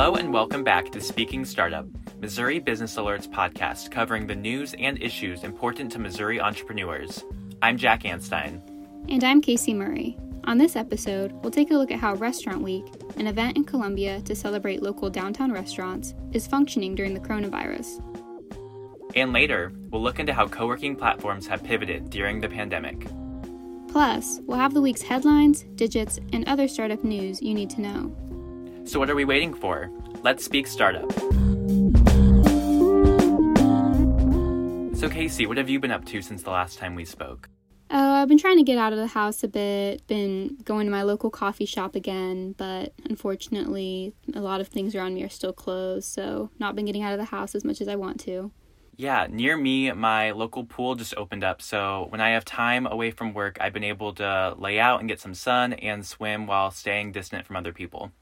Hello and welcome back to Speaking Startup, Missouri Business Alerts podcast covering the news and issues important to Missouri entrepreneurs. I'm Jack Anstein. And I'm Casey Murray. On this episode, we'll take a look at how Restaurant Week, an event in Columbia to celebrate local downtown restaurants, is functioning during the coronavirus. And later, we'll look into how co working platforms have pivoted during the pandemic. Plus, we'll have the week's headlines, digits, and other startup news you need to know. So, what are we waiting for? Let's speak startup. So, Casey, what have you been up to since the last time we spoke? Oh, I've been trying to get out of the house a bit, been going to my local coffee shop again, but unfortunately, a lot of things around me are still closed, so not been getting out of the house as much as I want to. Yeah, near me, my local pool just opened up, so when I have time away from work, I've been able to lay out and get some sun and swim while staying distant from other people.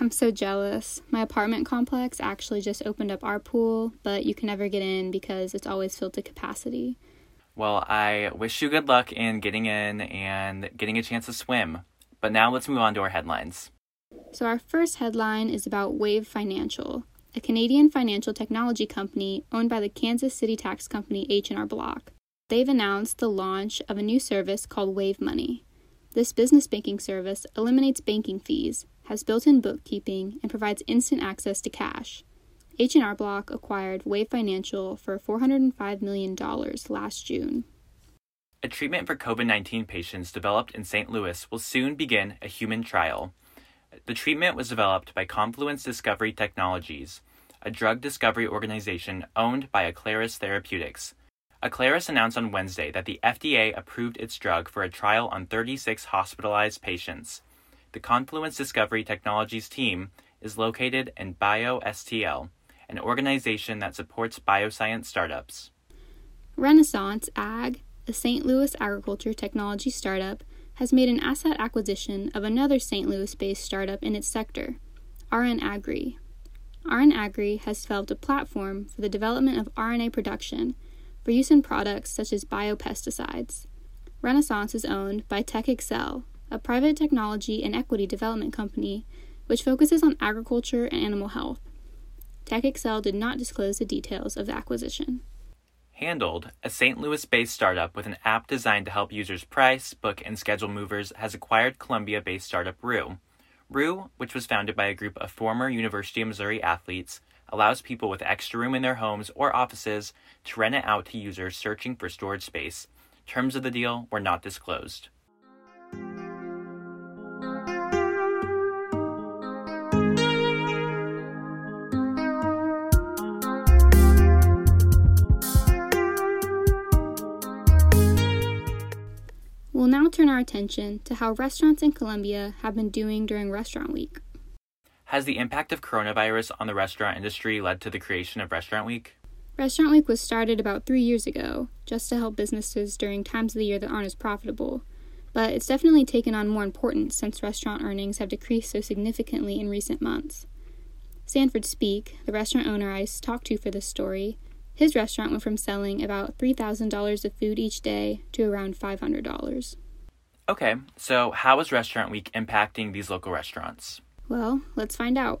I'm so jealous. My apartment complex actually just opened up our pool, but you can never get in because it's always filled to capacity. Well, I wish you good luck in getting in and getting a chance to swim. But now let's move on to our headlines. So our first headline is about Wave Financial, a Canadian financial technology company owned by the Kansas City tax company H&R Block. They've announced the launch of a new service called Wave Money. This business banking service eliminates banking fees has built-in bookkeeping, and provides instant access to cash. H&R Block acquired Wave Financial for $405 million last June. A treatment for COVID 19 patients developed in St. Louis will soon begin a human trial. The treatment was developed by Confluence Discovery Technologies, a drug discovery organization owned by Aclaris Therapeutics. Aclaris announced on Wednesday that the FDA approved its drug for a trial on 36 hospitalized patients. The Confluence Discovery Technologies team is located in BioSTL, an organization that supports bioscience startups. RNAissance Ag, a St. Louis agriculture technology startup, has made an asset acquisition of another St. Louis based startup in its sector, RNAgri. RN Agri has developed a platform for the development of RNA production for use in products such as biopesticides. RNAissance is owned by TechAccel, a private technology and equity development company which focuses on agriculture and animal health. TechAccel did not disclose the details of the acquisition. Handled, a St. Louis based startup with an app designed to help users price, book, and schedule movers, has acquired Columbia based startup Rue. Rue, which was founded by a group of former University of Missouri athletes, allows people with extra room in their homes or offices to rent it out to users searching for storage space. Terms of the deal were not disclosed. Turn our attention to how restaurants in Columbia have been doing during Restaurant Week. Has the impact of coronavirus on the restaurant industry led to the creation of Restaurant Week? Restaurant Week was started about three years ago, just to help businesses during times of the year that aren't as profitable. But it's definitely taken on more importance since restaurant earnings have decreased so significantly in recent months. Sanford Speak, the restaurant owner I talked to for this story, his restaurant went from selling about $3,000 of food each day to around $500. Okay, so how is Restaurant Week impacting these local restaurants? Well, let's find out.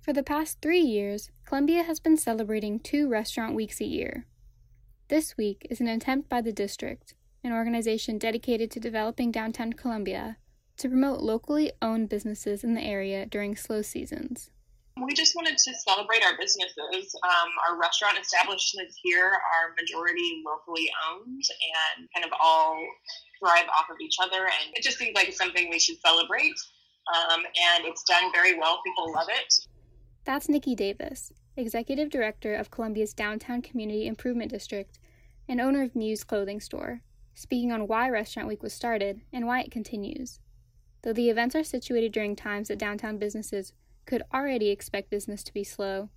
For the past three years, Columbia has been celebrating two restaurant weeks a year. This week is an attempt by the district, an organization dedicated to developing downtown Columbia, to promote locally owned businesses in the area during slow seasons. We just wanted to celebrate our businesses. Um, our restaurant establishments here are majority locally owned and kind of all thrive off of each other. And it just seems like something we should celebrate. Um, and it's done very well. People love it. That's Nikki Davis, Executive Director of Columbia's Downtown Community Improvement District and owner of Muse Clothing Store, speaking on why Restaurant Week was started and why it continues. Though the events are situated during times that downtown businesses could already expect business to be slow.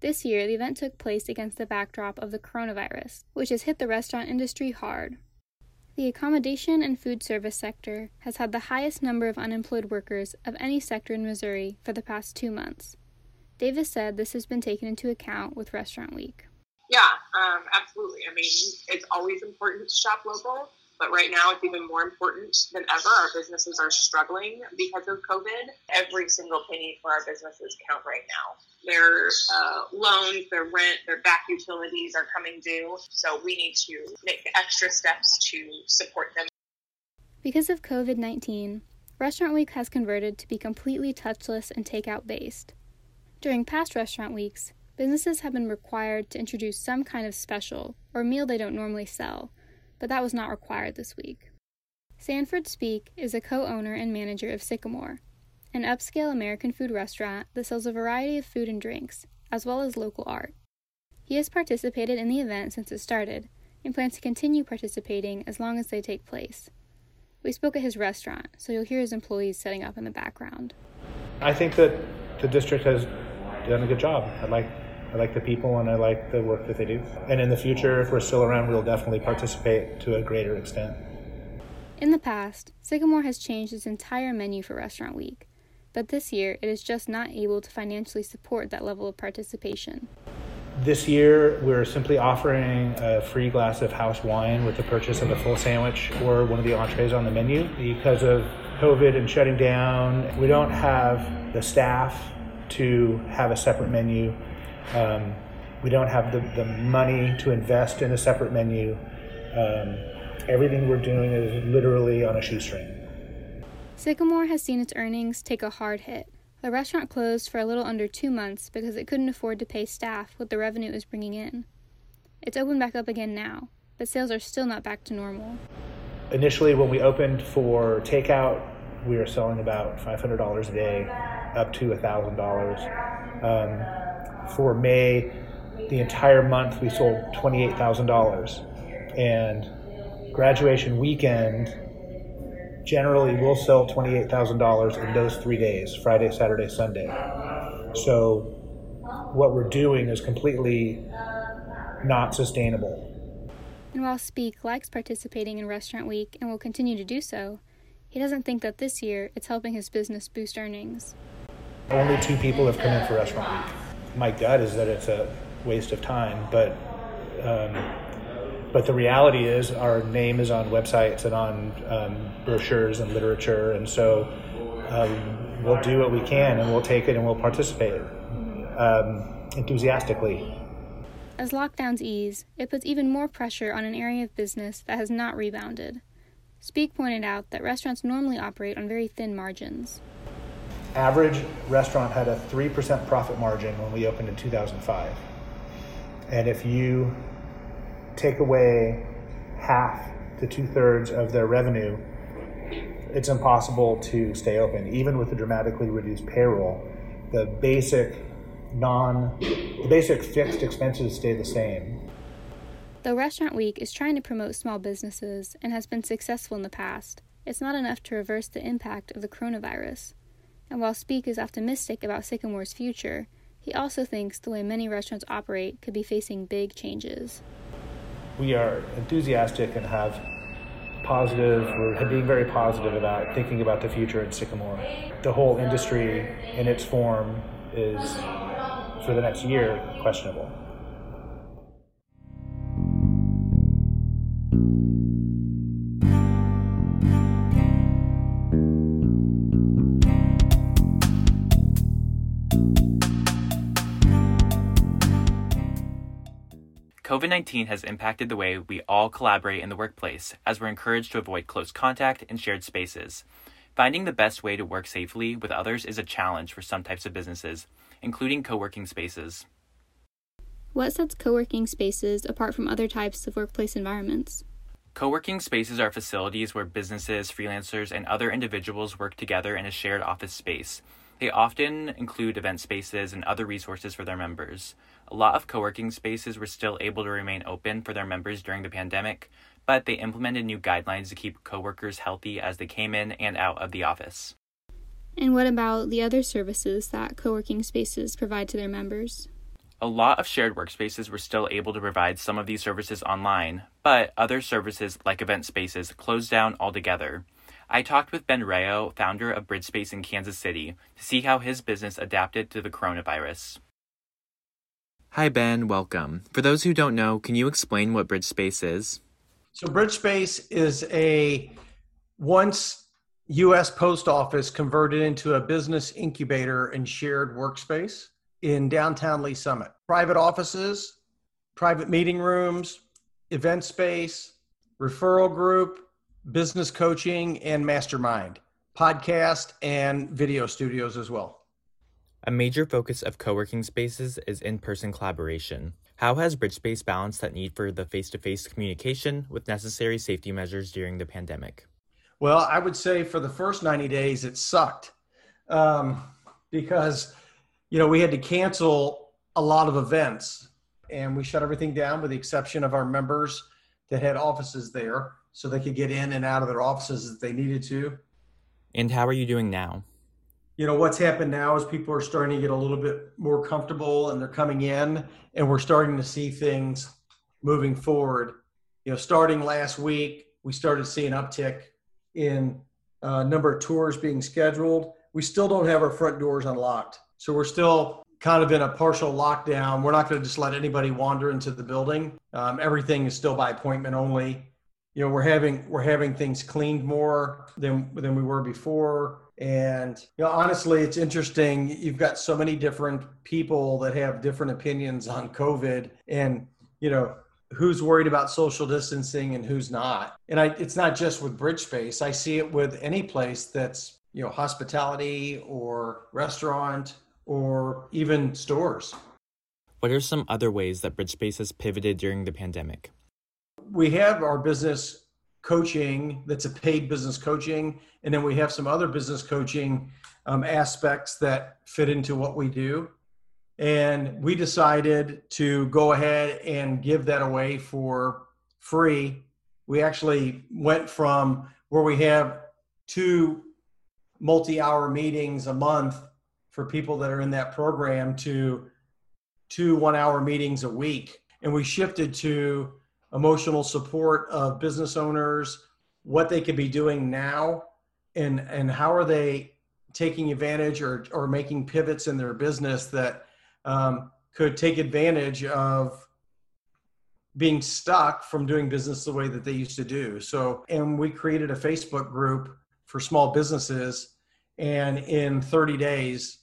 This year, the event took place against the backdrop of the coronavirus, which has hit the restaurant industry hard. The accommodation and food service sector has had the highest number of unemployed workers of any sector in Missouri for the past two months. Davis said this has been taken into account with Restaurant Week. Yeah, um, absolutely. I mean, it's always important to shop local. But right now, it's even more important than ever. Our businesses are struggling because of COVID. Every single penny for our businesses count right now. Their uh, loans, their rent, their back utilities are coming due. So we need to make extra steps to support them. Because of COVID 19, Restaurant Week has converted to be completely touchless and takeout based. During past restaurant weeks, businesses have been required to introduce some kind of special or meal they don't normally sell but that was not required this week. Sanford Speak is a co owner and manager of Sycamore, an upscale American food restaurant that sells a variety of food and drinks, as well as local art. He has participated in the event since it started and plans to continue participating as long as they take place. We spoke at his restaurant, so you'll hear his employees setting up in the background. I think that the district has done a good job. I like I like the people and I like the work that they do. And in the future, if we're still around, we'll definitely participate to a greater extent. In the past, Sycamore has changed its entire menu for Restaurant Week, but this year it is just not able to financially support that level of participation. This year, we're simply offering a free glass of house wine with the purchase of a full sandwich or one of the entrees on the menu. Because of COVID and shutting down, we don't have the staff to have a separate menu um, we don't have the, the money to invest in a separate menu. Um, everything we're doing is literally on a shoestring. Sycamore has seen its earnings take a hard hit. The restaurant closed for a little under two months because it couldn't afford to pay staff what the revenue was bringing in. It's opened back up again now, but sales are still not back to normal. Initially, when we opened for takeout, we were selling about $500 a day, up to $1,000. Um, for May, the entire month we sold $28,000. And graduation weekend, generally we'll sell $28,000 in those three days Friday, Saturday, Sunday. So what we're doing is completely not sustainable. And while Speak likes participating in Restaurant Week and will continue to do so, he doesn't think that this year it's helping his business boost earnings. Only two people have come in for Restaurant Week my gut is that it's a waste of time, but um, but the reality is our name is on websites and on um, brochures and literature, and so um, we'll do what we can and we'll take it and we'll participate um, enthusiastically. As lockdowns ease, it puts even more pressure on an area of business that has not rebounded. Speak pointed out that restaurants normally operate on very thin margins average restaurant had a 3% profit margin when we opened in 2005. And if you take away half to two thirds of their revenue, it's impossible to stay open. Even with the dramatically reduced payroll, the basic non, the basic fixed expenses stay the same. Though Restaurant Week is trying to promote small businesses and has been successful in the past, it's not enough to reverse the impact of the coronavirus. And while Speak is optimistic about Sycamore's future, he also thinks the way many restaurants operate could be facing big changes. We are enthusiastic and have positive, we're being very positive about thinking about the future in Sycamore. The whole industry in its form is, for the next year, questionable. COVID 19 has impacted the way we all collaborate in the workplace, as we're encouraged to avoid close contact and shared spaces. Finding the best way to work safely with others is a challenge for some types of businesses, including co working spaces. What sets co working spaces apart from other types of workplace environments? Co working spaces are facilities where businesses, freelancers, and other individuals work together in a shared office space. They often include event spaces and other resources for their members. A lot of co working spaces were still able to remain open for their members during the pandemic, but they implemented new guidelines to keep coworkers healthy as they came in and out of the office. And what about the other services that co working spaces provide to their members? A lot of shared workspaces were still able to provide some of these services online, but other services like event spaces closed down altogether. I talked with Ben Rayo, founder of BridgeSpace in Kansas City, to see how his business adapted to the coronavirus. Hi, Ben. Welcome. For those who don't know, can you explain what BridgeSpace is? So BridgeSpace is a once U.S. Post Office converted into a business incubator and shared workspace in downtown Lee's Summit. Private offices, private meeting rooms, event space, referral group, business coaching, and mastermind, podcast, and video studios as well. A major focus of co working spaces is in person collaboration. How has BridgeSpace balanced that need for the face to face communication with necessary safety measures during the pandemic? Well, I would say for the first 90 days, it sucked um, because, you know, we had to cancel a lot of events and we shut everything down with the exception of our members that had offices there so they could get in and out of their offices if they needed to. And how are you doing now? You know, what's happened now is people are starting to get a little bit more comfortable and they're coming in and we're starting to see things moving forward. You know, starting last week, we started to see an uptick in uh, number of tours being scheduled. We still don't have our front doors unlocked. So we're still kind of in a partial lockdown. We're not going to just let anybody wander into the building. Um, everything is still by appointment only. You know, we're having we're having things cleaned more than than we were before. And you know, honestly, it's interesting. You've got so many different people that have different opinions on COVID, and you know, who's worried about social distancing and who's not. And I, it's not just with BridgeSpace. I see it with any place that's you know hospitality or restaurant or even stores. What are some other ways that BridgeSpace has pivoted during the pandemic? We have our business coaching that's a paid business coaching, and then we have some other business coaching um, aspects that fit into what we do. And we decided to go ahead and give that away for free. We actually went from where we have two multi hour meetings a month for people that are in that program to two one hour meetings a week. And we shifted to emotional support of business owners, what they could be doing now, and, and how are they taking advantage or, or making pivots in their business that um, could take advantage of being stuck from doing business the way that they used to do. So, and we created a Facebook group for small businesses. And in 30 days,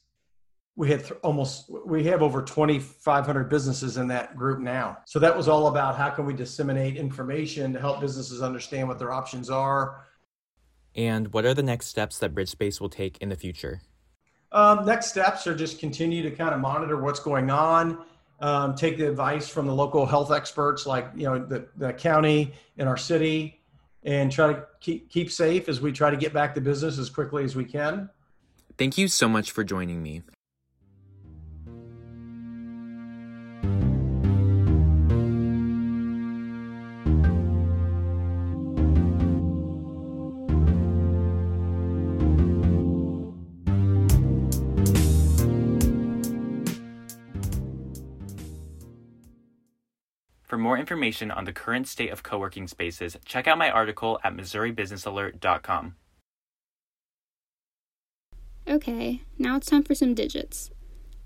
we had th- almost we have over 2500 businesses in that group now. So that was all about how can we disseminate information to help businesses understand what their options are. And what are the next steps that bridgespace will take in the future? Um, next steps are just continue to kind of monitor what's going on um, take the advice from the local health experts like you know the, the county in our city and try to keep, keep safe as we try to get back to business as quickly as we can. Thank you so much for joining me. More information on the current state of co working spaces, check out my article at MissouriBusinessAlert.com. Okay, now it's time for some digits.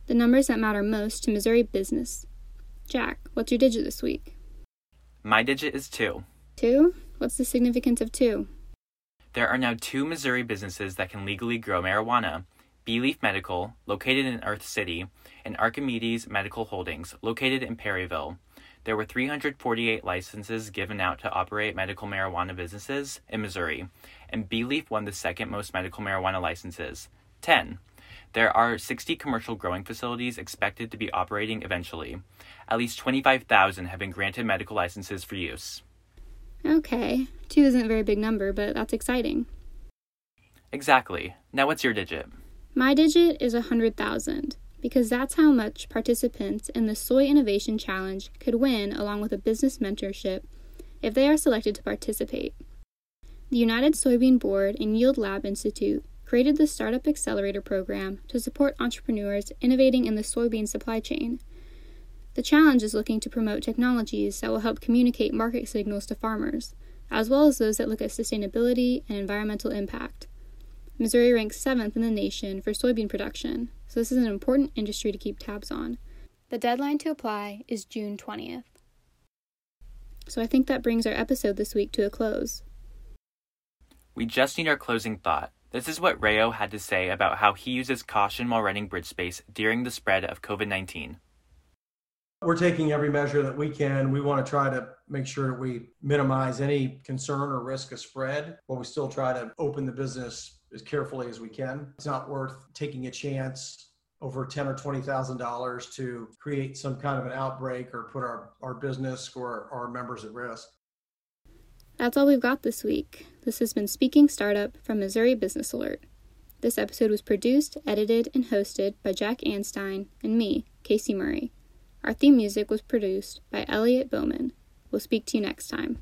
The numbers that matter most to Missouri business. Jack, what's your digit this week? My digit is 2. 2? What's the significance of 2? There are now two Missouri businesses that can legally grow marijuana BeLeaf Medical, located in Earth City, and Archimedes Medical Holdings, located in Perryville. There were 348 licenses given out to operate medical marijuana businesses in Missouri, and BeLeaf won the second most medical marijuana licenses 10. There are 60 commercial growing facilities expected to be operating eventually. At least 25,000 have been granted medical licenses for use. Okay, 2 isn't a very big number, but that's exciting. Exactly. Now, what's your digit? My digit is a 100,000 because that's how much participants in the Soy Innovation Challenge could win along with a business mentorship if they are selected to participate. The United Soybean Board and Yield Lab Institute created the Startup Accelerator program to support entrepreneurs innovating in the soybean supply chain. The challenge is looking to promote technologies that will help communicate market signals to farmers, as well as those that look at sustainability and environmental impact. Missouri ranks seventh in the nation for soybean production, so this is an important industry to keep tabs on. The deadline to apply is June 20th. So I think that brings our episode this week to a close. We just need our closing thought. This is what Rayo had to say about how he uses caution while running BridgeSpace during the spread of COVID 19. We're taking every measure that we can. We want to try to make sure that we minimize any concern or risk of spread, but we still try to open the business as carefully as we can. It's not worth taking a chance over ten or twenty thousand dollars to create some kind of an outbreak or put our, our business or our members at risk. That's all we've got this week. This has been Speaking Startup from Missouri Business Alert. This episode was produced, edited, and hosted by Jack Anstein and me, Casey Murray. Our theme music was produced by Elliot Bowman. We'll speak to you next time.